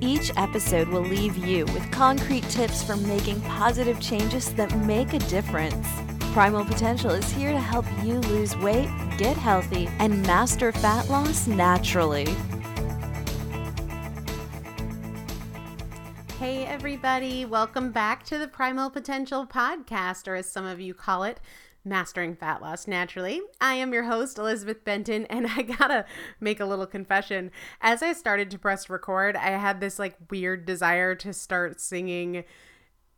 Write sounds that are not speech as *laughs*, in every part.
each episode will leave you with concrete tips for making positive changes that make a difference. Primal Potential is here to help you lose weight, get healthy, and master fat loss naturally. Hey, everybody, welcome back to the Primal Potential Podcast, or as some of you call it, Mastering Fat Loss Naturally. I am your host, Elizabeth Benton, and *laughs* I gotta make a little confession. As I started to press record, I had this like weird desire to start singing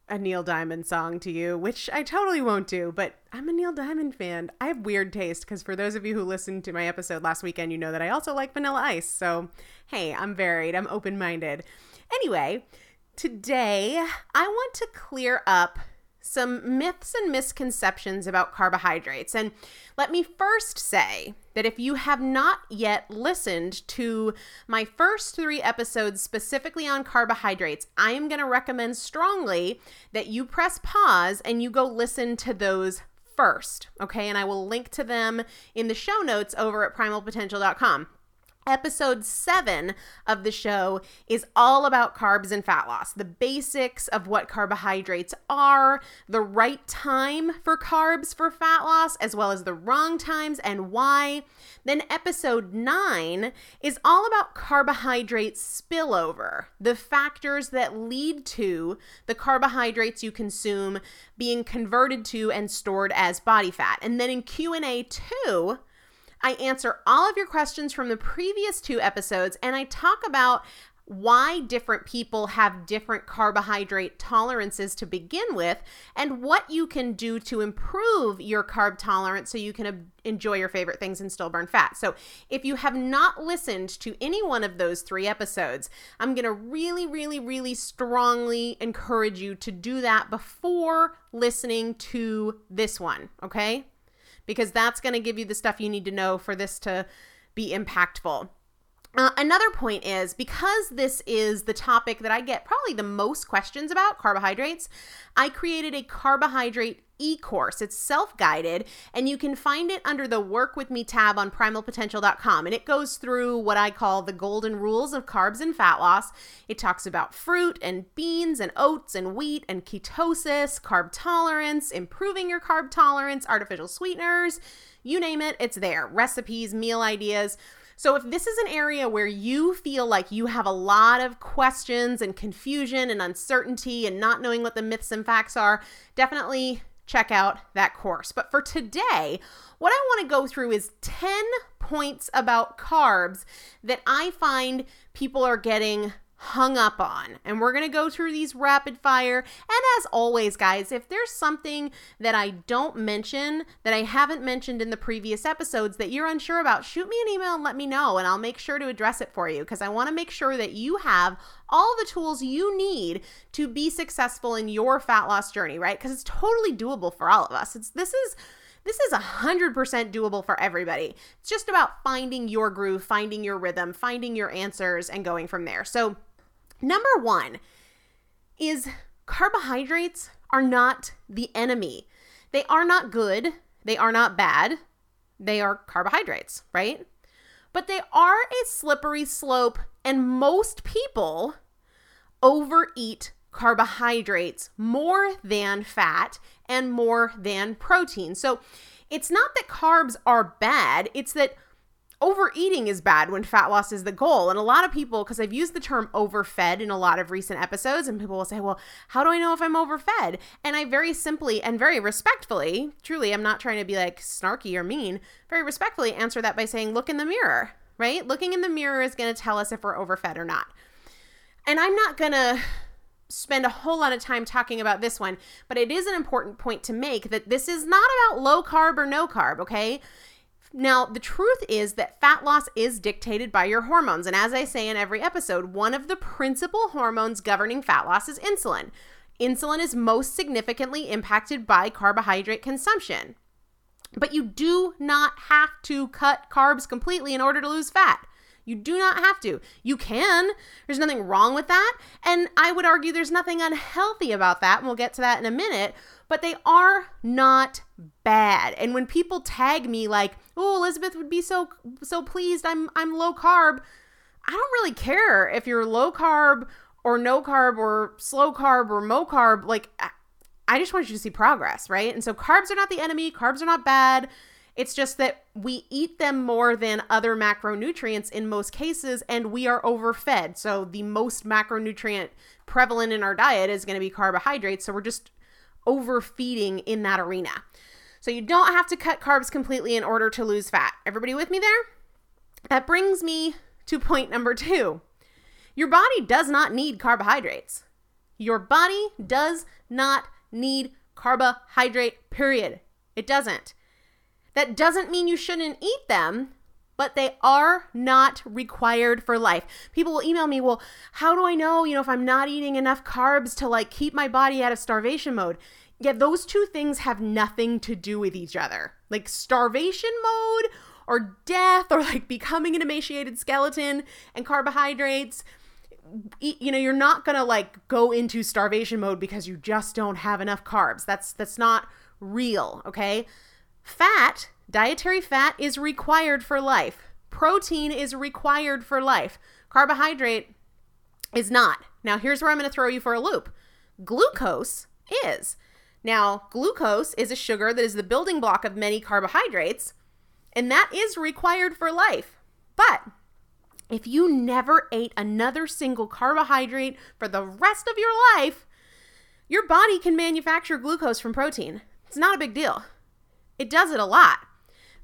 a Neil Diamond song to you, which I totally won't do, but I'm a Neil Diamond fan. I have weird taste because for those of you who listened to my episode last weekend, you know that I also like Vanilla Ice. So, hey, I'm varied, I'm open minded. Anyway, today I want to clear up some myths and misconceptions about carbohydrates. And let me first say that if you have not yet listened to my first three episodes specifically on carbohydrates, I am going to recommend strongly that you press pause and you go listen to those first. Okay. And I will link to them in the show notes over at primalpotential.com episode seven of the show is all about carbs and fat loss, the basics of what carbohydrates are, the right time for carbs for fat loss, as well as the wrong times and why. Then episode nine is all about carbohydrate spillover, the factors that lead to the carbohydrates you consume being converted to and stored as body fat. And then in Q&A 2, I answer all of your questions from the previous two episodes and I talk about why different people have different carbohydrate tolerances to begin with, and what you can do to improve your carb tolerance so you can enjoy your favorite things and still burn fat. So, if you have not listened to any one of those three episodes, I'm to really, really, really strongly encourage you to do that before listening to this one, okay? Because that's going to give you the stuff you need to know for this to be impactful. Uh, another point is because this is the topic that I get probably the most questions about carbohydrates, I created a carbohydrate e course. It's self guided, and you can find it under the Work With Me tab on primalpotential.com. And it goes through what I call the golden rules of carbs and fat loss. It talks about fruit and beans and oats and wheat and ketosis, carb tolerance, improving your carb tolerance, artificial sweeteners you name it, it's there. Recipes, meal ideas. So, if this is an area where you feel like you have a lot of questions and confusion and uncertainty and not knowing what the myths and facts are, definitely check out that course. But for today, what I want to go through is 10 points about carbs that I find people are getting hung up on. And we're going to go through these rapid fire. And as always, guys, if there's something that I don't mention that I haven't mentioned in the previous episodes that you're unsure about, shoot me an email and let me know, and I'll make sure to address it for you because I want to make sure that you have all the tools you need to be successful in your fat loss journey, right? Because it's totally doable for all of us. It's this is this is 100% doable for everybody. It's just about finding your groove, finding your rhythm, finding your answers, and going from there. So, Number one is carbohydrates are not the enemy. They are not good. They are not bad. They are carbohydrates, right? But they are a slippery slope, and most people overeat carbohydrates more than fat and more than protein. So it's not that carbs are bad, it's that overeating is bad when fat loss is the goal. And a lot of people, because I've used the term overfed in a lot of recent episodes, and people will say, well, how do I know if I'm overfed? And I very simply and very respectfully, truly, I'm not trying to be like snarky or mean, very respectfully answer that by saying, look in the mirror, right? Looking in the mirror is going to tell us if we're overfed or not. And I'm not going to spend a whole lot of time talking about this one, but it is an important point to make that this is not about low carb or no carb, okay? Now, the truth is that fat loss is dictated by your hormones. And as I say in every episode, one of the principal hormones governing fat loss is insulin. Insulin is most significantly impacted by carbohydrate consumption. But you do not have to cut carbs completely in order to lose fat. You do not have to. You can. There's nothing wrong with that. And I would argue there's nothing unhealthy about that. And we'll get to that in a minute but they are not bad. And when people tag me like, "Oh, Elizabeth would be so so pleased I'm I'm low carb." I don't really care if you're low carb or no carb or slow carb or mo carb like I just want you to see progress, right? And so carbs are not the enemy, carbs are not bad. It's just that we eat them more than other macronutrients in most cases, and we are overfed. So the most macronutrient prevalent in our diet is going to be carbohydrates. So we're just overfeeding in that arena. So you don't have to cut carbs completely in order to lose fat. Everybody with me there? That brings me to point number two. Your body does not need carbohydrates. Your body does not need carbohydrate, period. It doesn't. That doesn't mean you shouldn't eat them, but they are not required for life. People will email me, well, how do I know, you know, if I'm not eating enough carbs to like keep my body out of starvation mode? Yeah, those two things have nothing to do with each other. Like starvation mode or death or like becoming an emaciated skeleton and carbohydrates you know you're not going to like go into starvation mode because you just don't have enough carbs that's that's not real okay Fat, dietary fat, is required for life. Protein is required for life. Carbohydrate is not. Now, here's where I'm going to throw you for a loop glucose is. Now, glucose is a sugar that is the building block of many carbohydrates, and that is required for life. But if you never ate another single carbohydrate for the rest of your life, your body can manufacture glucose from protein. It's not a big deal. It does it a lot.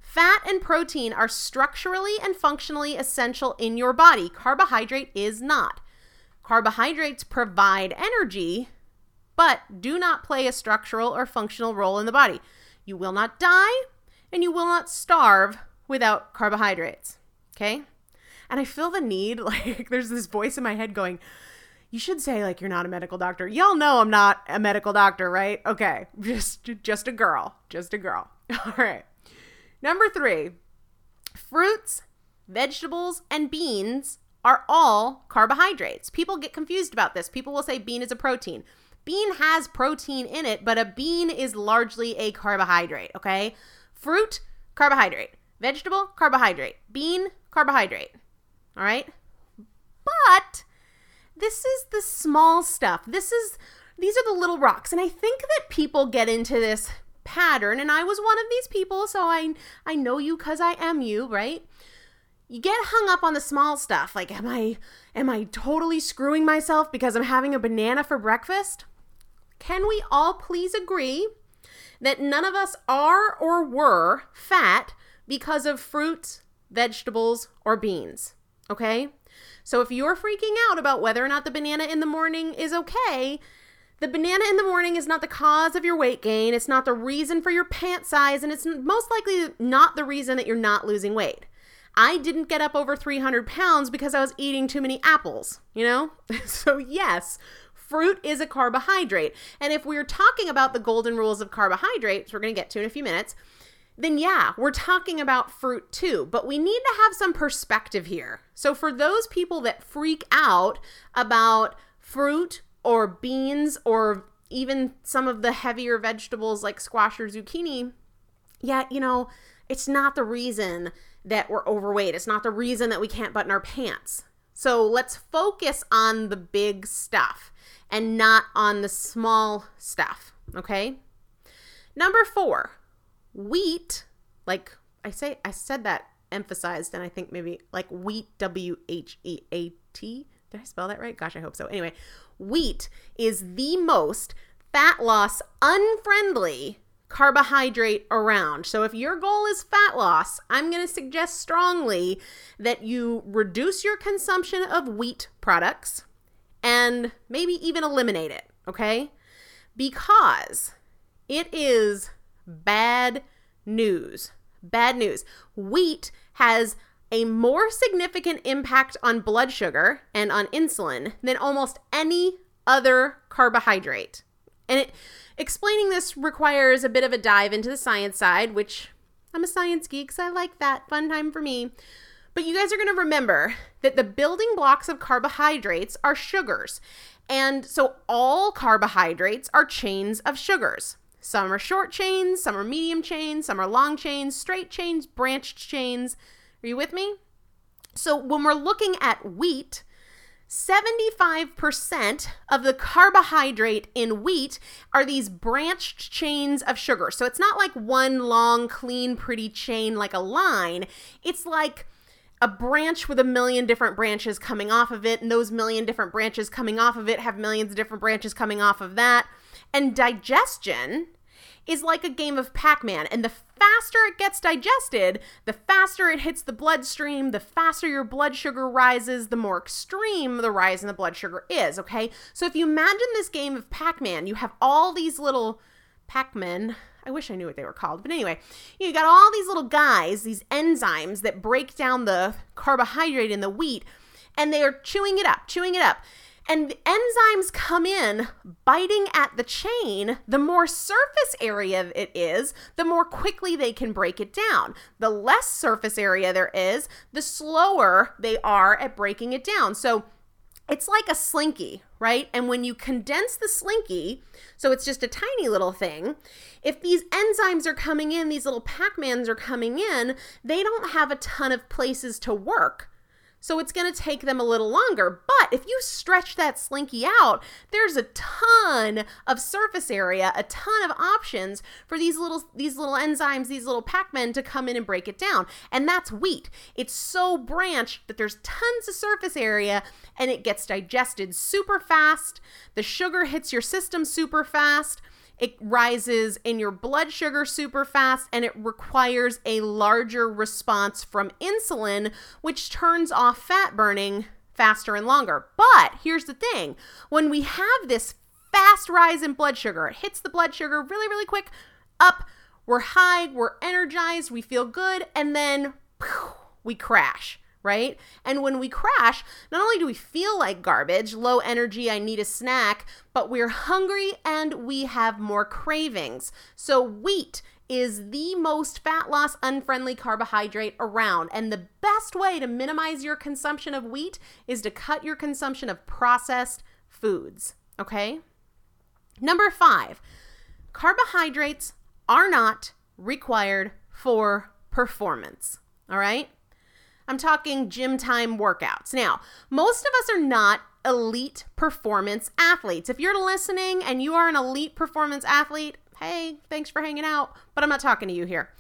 Fat and protein are structurally and functionally essential in your body. Carbohydrate is not. Carbohydrates provide energy, but do not play a structural or functional role in the body. You will not die and you will not starve without carbohydrates. Okay? And I feel the need, *laughs* like, there's this voice in my head going, you should say like you're not a medical doctor. Y'all know I'm not a medical doctor, right? Okay. *laughs* Just just a girl. Just a girl. *laughs* All right. Number three fruits, vegetables, and beans are all carbohydrates. People get confused about this. People will say bean is a protein. Bean has protein in it, but a bean is largely a carbohydrate, okay? Fruit, carbohydrate. Vegetable, carbohydrate. Bean, carbohydrate. All right? But this is the small stuff. This is these are the little rocks. And I think that people get into this pattern and I was one of these people so I I know you cuz I am you, right? You get hung up on the small stuff like am I am I totally screwing myself because I'm having a banana for breakfast? Can we all please agree that none of us are or were fat because of fruits, vegetables, or beans? Okay? So if you're freaking out about whether or not the banana in the morning is okay, the banana in the morning is not the cause of your weight gain. It's not the reason for your pant size, and it's most likely not the reason that you're not losing weight. I didn't get up over 300 pounds because I was eating too many apples, you know? *laughs* so, yes, fruit is a carbohydrate. And if we're talking about the golden rules of carbohydrates, we're going to get to in a few minutes, then yeah, we're talking about fruit too. But we need to have some perspective here. So, for those people that freak out about fruit or beans or even some of the heavier vegetables like squash or zucchini, yeah, you know, it's not the reason that we're overweight. It's not the reason that we can't button our pants. So let's focus on the big stuff and not on the small stuff, okay? Number four, wheat, like I say, I said that emphasized, and I think maybe like wheat, W H E A T. Did I spell that right? Gosh, I hope so. Anyway, wheat is the most fat loss unfriendly carbohydrate around. So if your goal is fat loss, I'm going to suggest strongly that you reduce your consumption of wheat products and maybe even eliminate it, okay? Because it is bad news. Bad news. Wheat has a more significant impact on blood sugar and on insulin than almost any other carbohydrate. And it, explaining this requires a bit of a dive into the science side, which I'm a science geek, so I like that. Fun time for me. But you guys are going to remember that the building blocks of carbohydrates are sugars. And so all carbohydrates are chains of sugars. Some are short chains, some are medium chains, some are long chains, straight chains, branched chains. Are you with me? So when we're looking at wheat, 75% of the carbohydrate in wheat are these branched chains of sugar. So it's not like one long, clean, pretty chain like a line. It's like a branch with a million different branches coming off of it, and those million different branches coming off of it have millions of different branches coming off of that. And digestion is like a game of Pac Man. And the faster it gets digested, the faster it hits the bloodstream, the faster your blood sugar rises, the more extreme the rise in the blood sugar is, okay? So if you imagine this game of Pac Man, you have all these little Pac Men. I wish I knew what they were called. But anyway, you got all these little guys, these enzymes that break down the carbohydrate in the wheat, and they are chewing it up, chewing it up. And the enzymes come in biting at the chain. The more surface area it is, the more quickly they can break it down. The less surface area there is, the slower they are at breaking it down. So it's like a slinky, right? And when you condense the slinky, so it's just a tiny little thing, if these enzymes are coming in, these little Pac Mans are coming in, they don't have a ton of places to work. So it's going to take them a little longer. But if you stretch that slinky out, there's a ton of surface area, a ton of options for these little these little enzymes, these little Pac-Men to come in and break it down. And that's wheat. It's so branched that there's tons of surface area and it gets digested super fast. The sugar hits your system super fast it rises in your blood sugar super fast and it requires a larger response from insulin, which turns off fat burning faster and longer. But here's the thing when we have this fast rise in blood sugar, it hits the blood sugar really, really quick, up, we're high, we're energized, we feel good, and then we crash right? And when we crash, not only do we feel like garbage, low energy, I need a snack, but we're hungry and we have more cravings. So, wheat is the most fat loss unfriendly carbohydrate around. And the best way to minimize your consumption of wheat is to cut your consumption of processed foods, okay? Number five, carbohydrates are not required for performance, all right? I'm talking gym time workouts. Now, most of us are not elite performance athletes. If you're listening and you are an elite performance athlete, hey, thanks for hanging out, but I'm not talking to you here.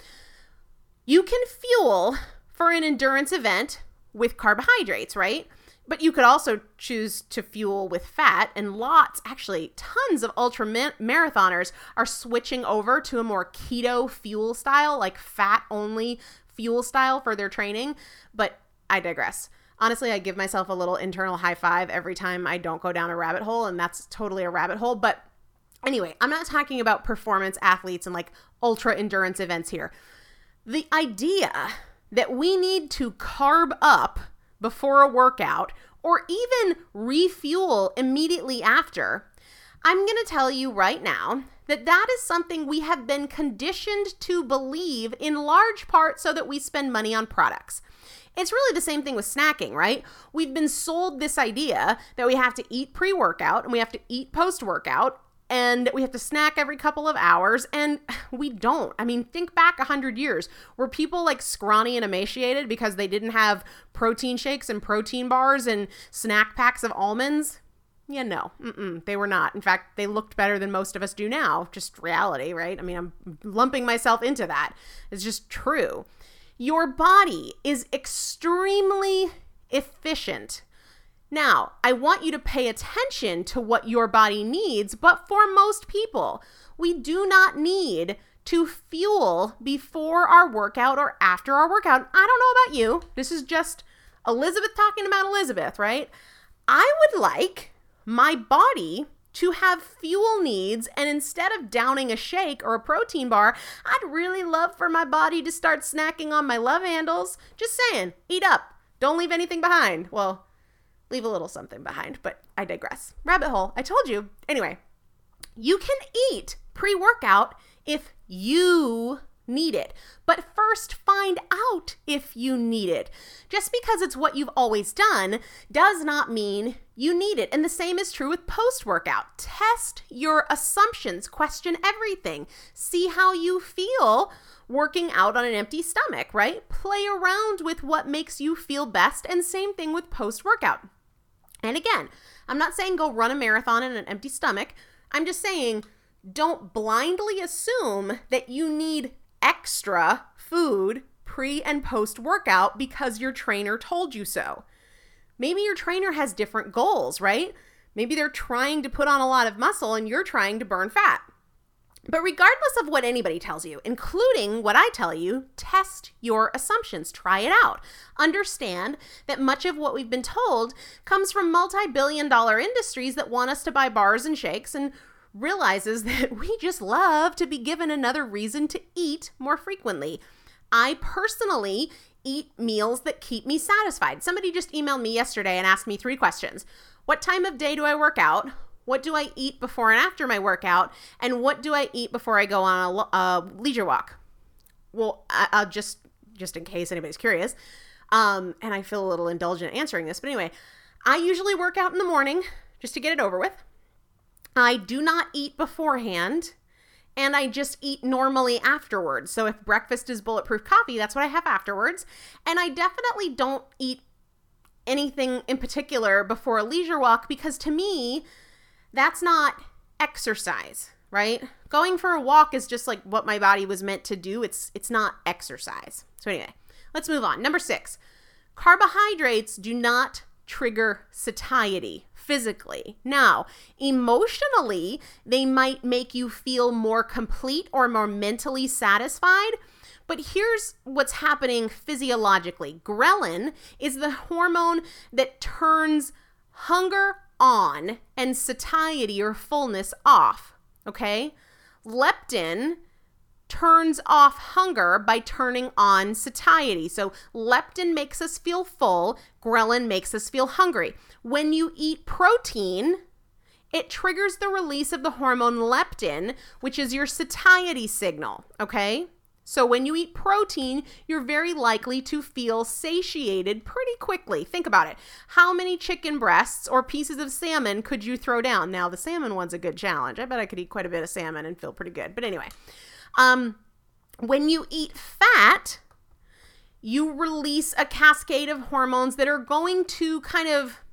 You can fuel for an endurance event with carbohydrates, right? But you could also choose to fuel with fat, and lots, actually, tons of ultra marathoners are switching over to a more keto fuel style, like fat only fuel style for their training. But I digress. Honestly, I give myself a little internal high five every time I don't go down a rabbit hole, and that's totally a rabbit hole. But anyway, I'm not talking about performance athletes and like ultra endurance events here. The idea that we need to carb up before a workout or even refuel immediately after, I'm going to tell you right now that that is something we have been conditioned to believe in large part so that we spend money on products. It's really the same thing with snacking, right? We've been sold this idea that we have to eat pre workout and we have to eat post workout and we have to snack every couple of hours and *sighs* we don't i mean think back 100 years were people like scrawny and emaciated because they didn't have protein shakes and protein bars and snack packs of almonds yeah, no, Mm-mm, they were not. In fact, they looked better than most of us do now. Just reality, right? I mean, I'm lumping myself into that. It's just true. Your body is extremely efficient. Now, I want you to pay attention to what your body needs, but for most people, we do not need to fuel before our workout or after our workout. I don't know about you. This is just Elizabeth talking about Elizabeth, right? I would like my body to have fuel needs and instead of downing a shake or a protein bar, I'd really love for my body to start snacking on my love handles. Just saying, eat up. Don't leave anything behind. Well, leave a little something behind, but I digress. Rabbit hole. I told you. Anyway, you can eat pre workout if you need it. But first, find out if you need it. Just because it's what you've always done does not mean you need it. And the same is true with post workout. Test your assumptions, question everything, see how you feel working out on an empty stomach, right? Play around with what makes you feel best. And same thing with post workout. And again, I'm not saying go run a marathon on an empty stomach. I'm just saying don't blindly assume that you need extra food pre and post workout because your trainer told you so. Maybe your trainer has different goals, right? Maybe they're trying to put on a lot of muscle and you're trying to burn fat. But regardless of what anybody tells you, including what I tell you, test your assumptions. Try it out. Understand that much of what we've been told comes from multi billion dollar industries that want us to buy bars and shakes and realizes *laughs* that we just love to be given another reason to eat more frequently. I personally eat meals that keep me satisfied. Somebody just emailed me yesterday and asked me three questions What time of day do I work out? What do I eat before and after my workout? And what do I eat before I go on a, a leisure walk? Well, I, will just just in case anybody's curious, um, and I feel a little indulgent answering this, but anyway, I usually work out in the morning just to get it over with. I do not eat beforehand and I just eat normally afterwards. So if breakfast is bulletproof coffee, that's what I have afterwards. And I definitely don't eat anything in particular before a leisure walk because to me, that's not exercise, right? Going for a walk is just like what my body was meant to do. It's it's not exercise. So anyway, let's move on. Number 6. Carbohydrates do not trigger satiety physically. Now, emotionally, they might make you feel more complete or more mentally satisfied. But here's what's happening physiologically ghrelin is the hormone that turns hunger on and satiety or fullness off. Okay? Leptin turns off hunger by turning on satiety. So leptin makes us feel full, ghrelin makes us feel hungry. When you eat protein, it triggers the release of the hormone leptin, which is your satiety signal, okay? So when you eat protein, you're very likely to feel satiated pretty quickly. Think about it. How many chicken breasts or pieces of salmon could you throw down? Now, the salmon one's a good challenge. I bet I could eat quite a bit of salmon and feel pretty good. But anyway, um, when you eat fat, you release a cascade of hormones that are going to kind of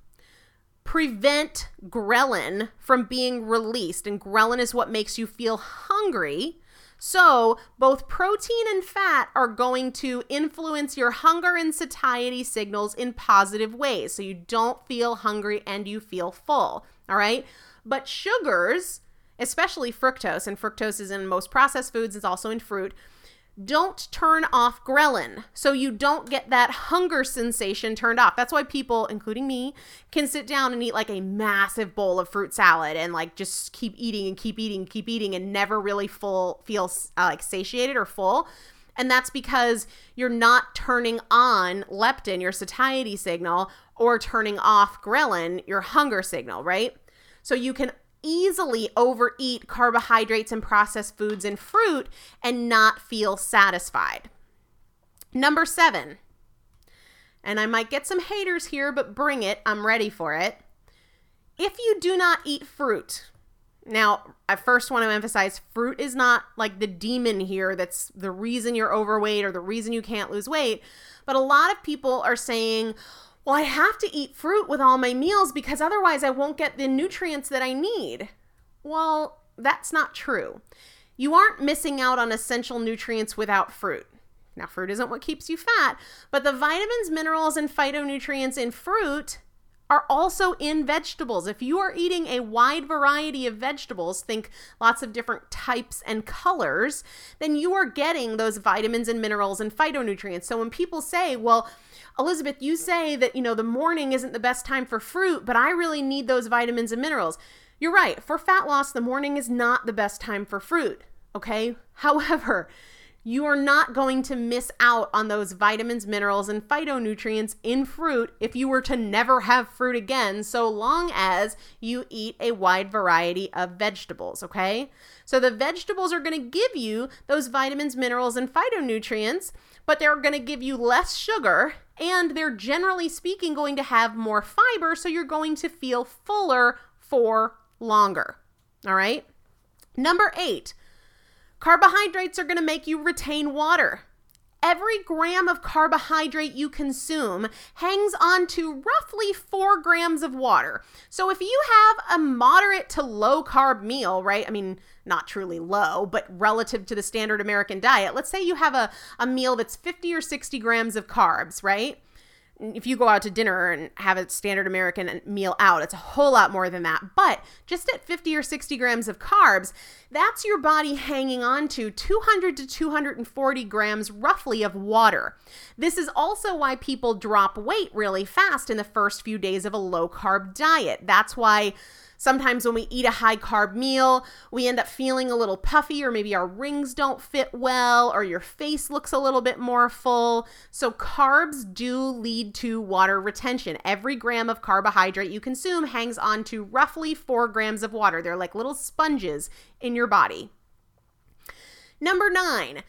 prevent ghrelin from being released. And ghrelin is what makes you feel hungry. So, both protein and fat are going to influence your hunger and satiety signals in positive ways. So, you don't feel hungry and you feel full. All right. But sugars, especially fructose, and fructose is in most processed foods, it's also in fruit don't turn off ghrelin so you don't get that hunger sensation turned off. That's why people, including me, can sit down and eat like a massive bowl of fruit salad and like just keep eating and keep eating, keep eating and never really full feel uh, like satiated or full. And that's because you're not turning on leptin, your satiety signal, or turning off ghrelin, your hunger signal, right? So you can easily overeat carbohydrates and processed foods and fruit and not feel satisfied. Number seven, and I might get some haters here, but bring it, I'm ready for it. If you do not eat fruit, now, I first want to emphasize fruit is not like the demon here that's the reason you're overweight or the reason you can't lose weight. But a lot of people are saying, well, I have to eat fruit with all my meals because otherwise I won't get the nutrients that I need. Well, that's not true. You aren't missing out on essential nutrients without fruit. Now, fruit isn't what keeps you fat, but the vitamins, minerals, and phytonutrients in fruit are also in vegetables. If you are eating a wide variety of vegetables, think lots of different types and colors, then you are getting those vitamins and minerals and phytonutrients. So when people say, well, Elizabeth, you say that, you know, the morning isn't the best time for fruit, but I really need those vitamins and minerals. You're right. For fat loss, the morning is not the best time for fruit. Okay. *laughs* However, you are not going to miss out on those vitamins, minerals, and phytonutrients in fruit if you were to never have fruit again, so long as you eat a wide variety of vegetables, okay? So the vegetables are going to give you those vitamins, minerals, and phytonutrients, but they're going to give you less sugar and they're generally speaking going to have more fiber, so you're going to feel fuller for longer. All right? Number eight, carbohydrates are going to make you retain water. Every gram of carbohydrate you consume hangs on to roughly four grams of water. So if you have a moderate to low carb meal, right? I mean, not truly low, but relative to the standard American diet, let's say you have a, a meal that's 50 or 60 grams of carbs, right? If you go out to dinner and have a standard American meal out, it's a whole lot more than that. But just at 50 or 60 grams of carbs, that's your body hanging on to 200 to 240 grams roughly of water. This is also why people drop weight really fast in the first few days of a low carb diet. That's why Sometimes when we eat a high carb meal, we end up feeling a little puffy, or maybe our rings don't fit well, or your face looks a little bit more full. So, carbs do lead to water retention. Every gram of carbohydrate you consume hangs on to roughly four grams of water. They're like little sponges in your body. Number nine,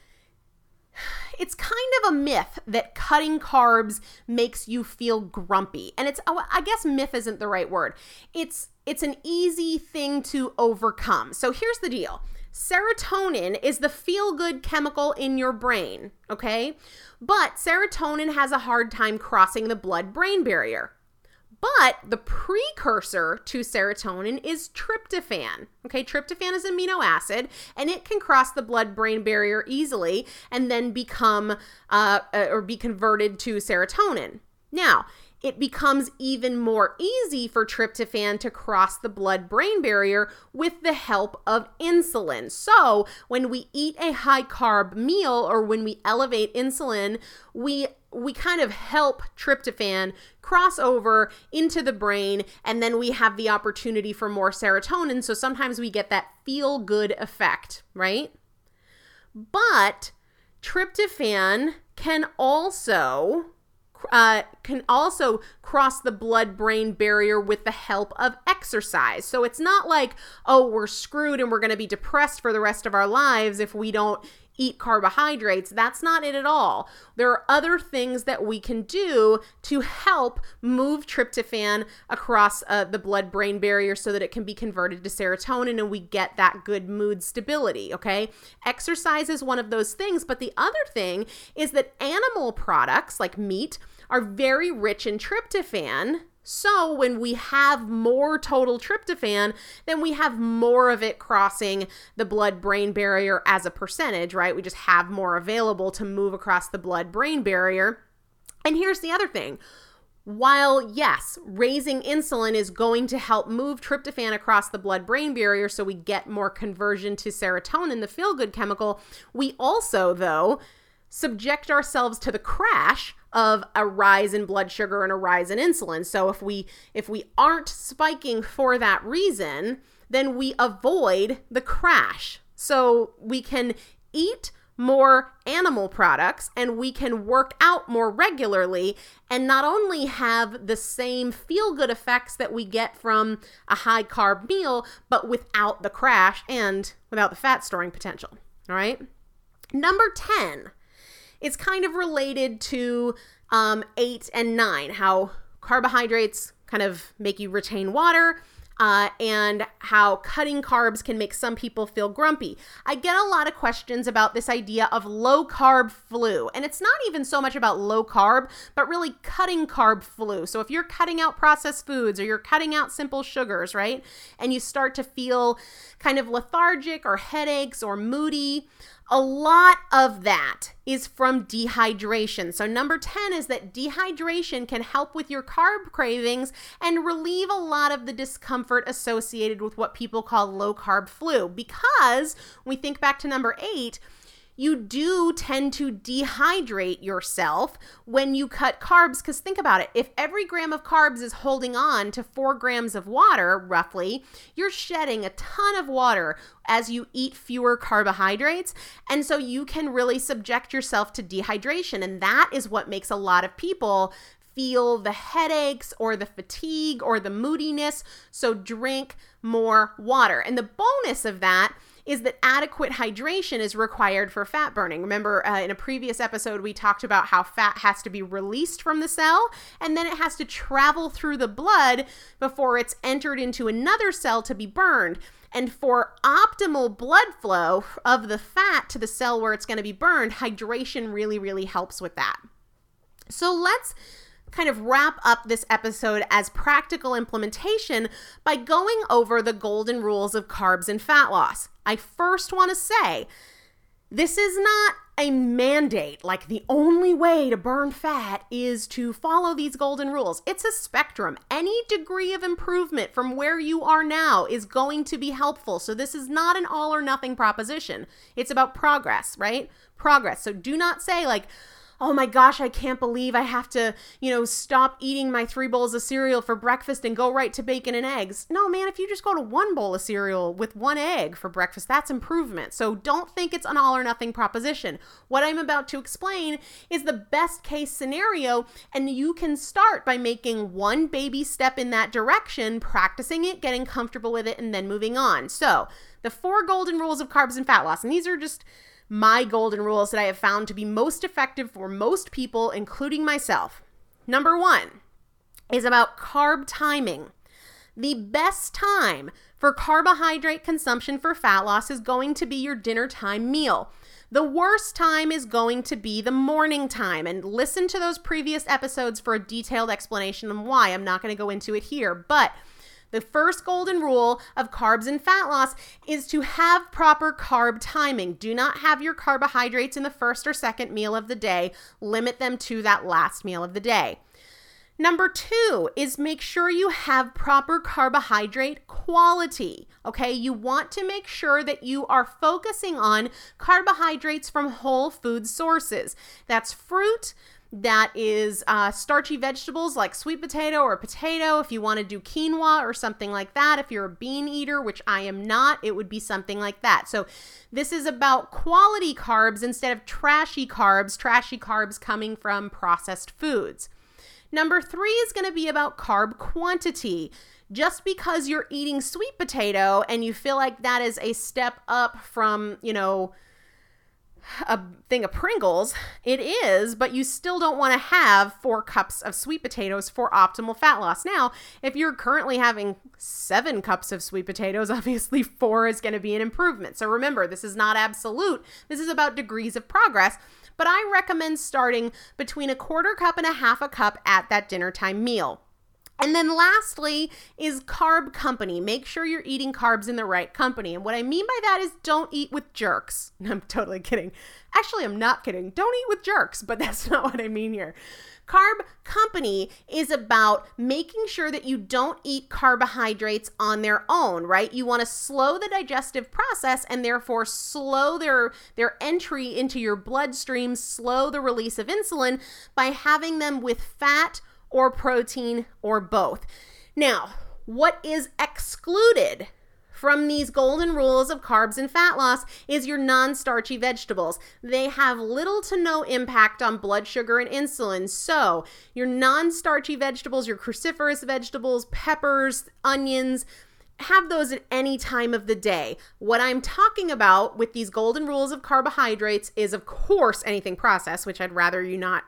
it's kind of a myth that cutting carbs makes you feel grumpy. And it's oh, I guess myth isn't the right word. It's it's an easy thing to overcome. So here's the deal. Serotonin is the feel good chemical in your brain, okay? But serotonin has a hard time crossing the blood brain barrier. But the precursor to serotonin is tryptophan. Okay, tryptophan is an amino acid and it can cross the blood brain barrier easily and then become uh, uh, or be converted to serotonin. Now, it becomes even more easy for tryptophan to cross the blood brain barrier with the help of insulin. So, when we eat a high carb meal or when we elevate insulin, we we kind of help tryptophan cross over into the brain and then we have the opportunity for more serotonin so sometimes we get that feel good effect right but tryptophan can also uh, can also cross the blood brain barrier with the help of exercise. So it's not like, oh, we're screwed and we're going to be depressed for the rest of our lives if we don't eat carbohydrates. That's not it at all. There are other things that we can do to help move tryptophan across uh, the blood brain barrier so that it can be converted to serotonin and we get that good mood stability. Okay. Exercise is one of those things. But the other thing is that animal products like meat are very rich in tryptophan so, when we have more total tryptophan, then we have more of it crossing the blood brain barrier as a percentage, right? We just have more available to move across the blood brain barrier. And here's the other thing. While, yes, raising insulin is going to help move tryptophan across the blood brain barrier so we get more conversion to serotonin, the feel good chemical, we also, though, subject ourselves to the crash of a rise in blood sugar and a rise in insulin. So if we if we aren't spiking for that reason, then we avoid the crash. So we can eat more animal products and we can work out more regularly and not only have the same feel good effects that we get from a high carb meal, but without the crash and without the fat storing potential. All right. Number 10 it's kind of related to um, eight and nine, how carbohydrates kind of make you retain water. Uh, and how cutting carbs can make some people feel grumpy. I get a lot of questions about this idea of low carb flu. And it's not even so much about low carb, but really cutting carb flu. So if you're cutting out processed foods or you're cutting out simple sugars, right? And you start to feel kind of lethargic or headaches or moody, a lot of that is from dehydration. So, number 10 is that dehydration can help with your carb cravings and relieve a lot of the discomfort associated with what people call low carb flu. Because we think back to number eight, you do tend to dehydrate yourself when you cut carbs. Because think about it if every gram of carbs is holding on to four grams of water, roughly, you're shedding a ton of water as you eat fewer carbohydrates. And so you can really subject yourself to dehydration. And that is what makes a lot of people feel the headaches or the fatigue or the moodiness. So drink more water. And the bonus of that is that adequate hydration is required for fat burning. Remember, uh, in a previous episode, we talked about how fat has to be released from the cell and then it has to travel through the blood before it's entered into another cell to be burned. And for optimal blood flow of the fat to the cell where it's going to be burned, hydration really, really helps with that. So let's kind of wrap up this episode as practical implementation by going over the golden rules of carbs and fat loss. I first want to say this is not a mandate, like the only way to burn fat is to follow these golden rules. It's a spectrum. Any degree of improvement from where you are now is going to be helpful. So, this is not an all or nothing proposition. It's about progress, right? Progress. So, do not say, like, oh my gosh, I can't believe I have to, you know, stop eating my three bowls of cereal for breakfast and go right to bacon and eggs. No, man, if you just go to one bowl of cereal with one egg for breakfast, that's improvement. So don't think it's an all or nothing proposition. What I'm about to explain is the best case scenario, and you can start by making one baby step in that direction, practicing it, getting comfortable with it, and then moving on. So, the four golden rules of carbs and fat loss, and these are just my golden rules that I have found to be most effective for most people, including myself. Number one is about carb timing. The best time for carbohydrate consumption for fat loss is going to be your dinner time meal. The worst time is going to be the morning time. And listen to those previous episodes for a detailed explanation on why. I'm not going to go into it here. But the first golden rule of carbs and fat loss is to have proper carb timing. Do not have your carbohydrates in the first or second meal of the day, limit them to that last meal of the day. Number two is make sure you have proper carbohydrate quality. Okay, you want to make sure that you are focusing on carbohydrates from whole food sources. That's fruit, that is uh, starchy vegetables like sweet potato or potato. If you want to do quinoa or something like that, if you're a bean eater, which I am not, it would be something like that. So, this is about quality carbs instead of trashy carbs, trashy carbs coming from processed foods. Number three is going to be about carb quantity. Just because you're eating sweet potato and you feel like that is a step up from, you know, a thing of Pringles, it is, but you still don't want to have four cups of sweet potatoes for optimal fat loss. Now, if you're currently having seven cups of sweet potatoes, *laughs* obviously four is going to be an improvement. So remember, this is not absolute, this is about degrees of progress. But I recommend starting between a quarter cup and a half a cup at that dinner time meal. And then lastly is carb company. Make sure you're eating carbs in the right company. And what I mean by that is don't eat with jerks. *laughs* I'm totally kidding. Actually, I'm not kidding. Don't eat with jerks, but *laughs* that's not what I mean here. Carb company is about making sure that you don't eat carbohydrates on their own, right? You want to slow the digestive process and therefore slow their their entry into your bloodstream, slow the release of insulin by having them with fat or protein or both. Now, what is excluded from these golden rules of carbs and fat loss is your non starchy vegetables. They have little to no impact on blood sugar and insulin. So, your non starchy vegetables, your cruciferous vegetables, peppers, onions, have those at any time of the day. What I'm talking about with these golden rules of carbohydrates is, of course, anything processed, which I'd rather you not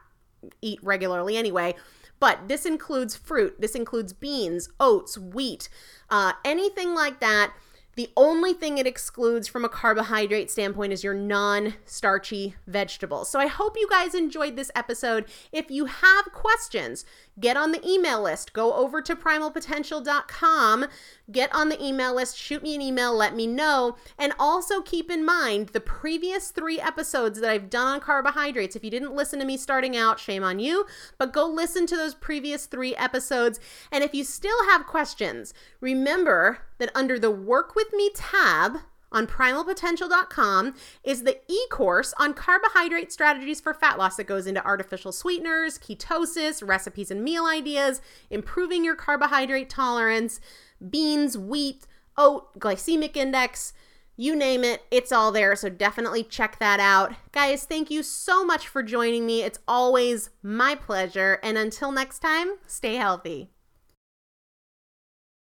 eat regularly anyway. But this includes fruit, this includes beans, oats, wheat, uh, anything like that the only thing it excludes from a carbohydrate standpoint is your non starchy vegetables. So I hope you guys enjoyed this episode. If you have questions, get on the email list. Go over to primalpotential.com, get on the email list, shoot me an email, let me know. And also keep in mind the previous three episodes that I've done on carbohydrates. If you didn't listen to me starting out, shame on you, but go listen to those previous three episodes. And if you still have questions, remember that under the Work With Me tab, on primalpotential.com is the e course on carbohydrate strategies for fat loss that goes into artificial sweeteners, ketosis, recipes and meal ideas, improving your carbohydrate tolerance, beans, wheat, oat, glycemic index. You name it, it's all there. So definitely check that out. Guys, thank you so much for joining me. It's always my pleasure. And until next time, stay healthy.